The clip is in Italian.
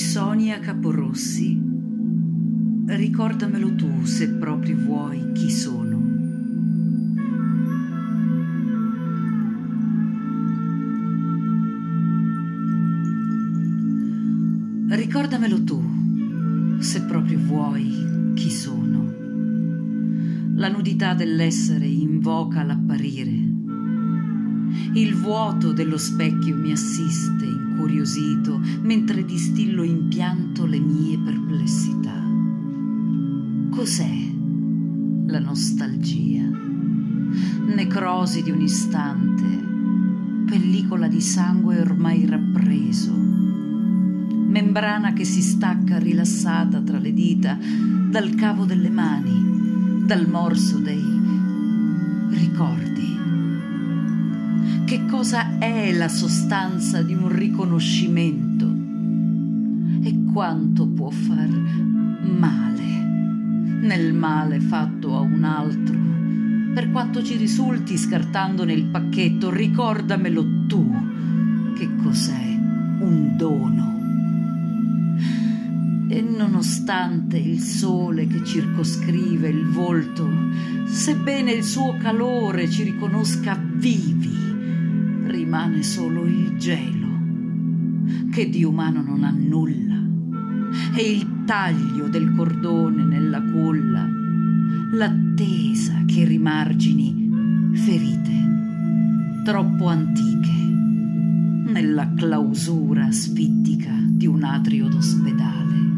Antonia Caporossi, ricordamelo tu se proprio vuoi chi sono. Ricordamelo tu se proprio vuoi chi sono. La nudità dell'essere invoca l'apparire. Il vuoto dello specchio mi assiste incuriosito mentre distillo in pianto le mie perplessità. Cos'è la nostalgia? Necrosi di un istante, pellicola di sangue ormai rappreso, membrana che si stacca rilassata tra le dita dal cavo delle mani, dal morso dei ricordi. Che cosa è la sostanza di un riconoscimento? E quanto può far male nel male fatto a un altro? Per quanto ci risulti scartandone il pacchetto, ricordamelo tu che cos'è un dono. E nonostante il sole che circoscrive il volto, sebbene il suo calore ci riconosca vivi, rimane solo il gelo, che di umano non ha nulla, e il taglio del cordone nella culla, l'attesa che rimargini ferite, troppo antiche, nella clausura sfittica di un atrio d'ospedale.